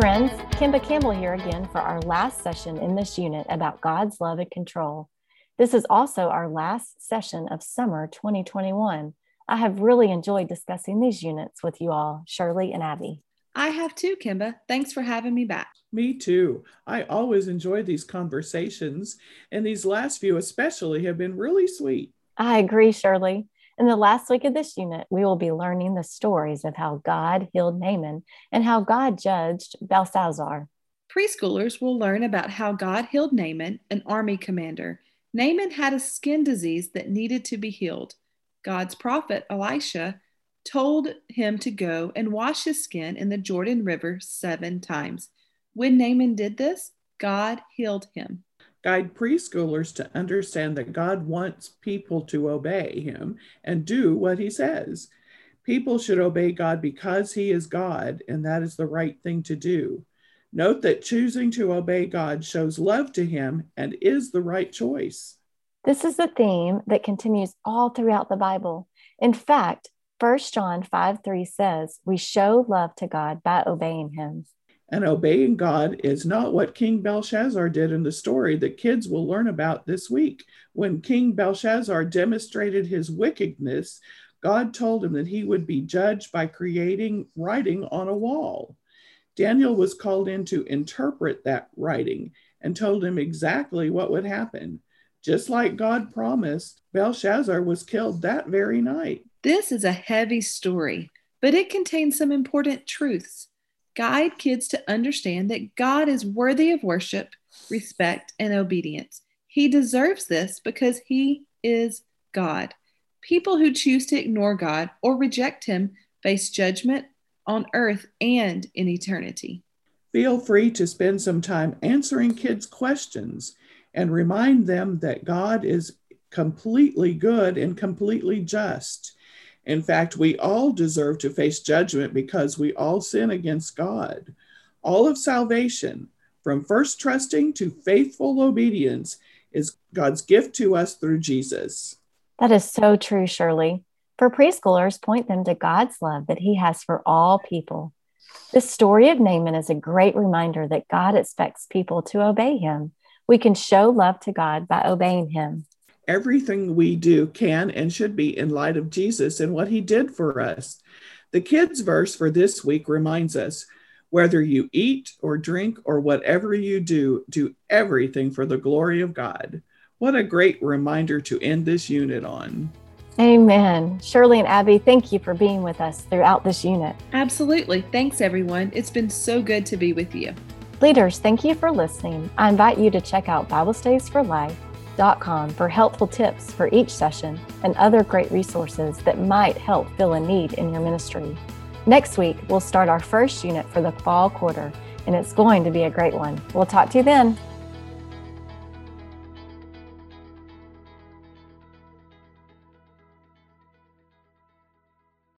friends. Kimba Campbell here again for our last session in this unit about God's love and control. This is also our last session of summer 2021. I have really enjoyed discussing these units with you all, Shirley and Abby. I have too, Kimba. Thanks for having me back. Me too. I always enjoy these conversations, and these last few, especially, have been really sweet. I agree, Shirley. In the last week of this unit, we will be learning the stories of how God healed Naaman and how God judged Belshazzar. Preschoolers will learn about how God healed Naaman, an army commander. Naaman had a skin disease that needed to be healed. God's prophet, Elisha, told him to go and wash his skin in the Jordan River seven times. When Naaman did this, God healed him guide preschoolers to understand that God wants people to obey him and do what he says. People should obey God because he is God, and that is the right thing to do. Note that choosing to obey God shows love to him and is the right choice. This is a theme that continues all throughout the Bible. In fact, 1 John 5 3 says, We show love to God by obeying him. And obeying God is not what King Belshazzar did in the story that kids will learn about this week. When King Belshazzar demonstrated his wickedness, God told him that he would be judged by creating writing on a wall. Daniel was called in to interpret that writing and told him exactly what would happen. Just like God promised, Belshazzar was killed that very night. This is a heavy story, but it contains some important truths guide kids to understand that God is worthy of worship, respect, and obedience. He deserves this because He is God. People who choose to ignore God or reject Him face judgment on earth and in eternity. Feel free to spend some time answering kids' questions and remind them that God is completely good and completely just. In fact, we all deserve to face judgment because we all sin against God. All of salvation, from first trusting to faithful obedience, is God's gift to us through Jesus. That is so true, Shirley. For preschoolers, point them to God's love that He has for all people. The story of Naaman is a great reminder that God expects people to obey Him. We can show love to God by obeying Him everything we do can and should be in light of Jesus and what he did for us. The kids' verse for this week reminds us whether you eat or drink or whatever you do, do everything for the glory of God. What a great reminder to end this unit on. Amen. Shirley and Abby, thank you for being with us throughout this unit. Absolutely. Thanks, everyone. It's been so good to be with you. Leaders, thank you for listening. I invite you to check out Bible Studies for Life for helpful tips for each session and other great resources that might help fill a need in your ministry. Next week, we'll start our first unit for the fall quarter, and it's going to be a great one. We'll talk to you then.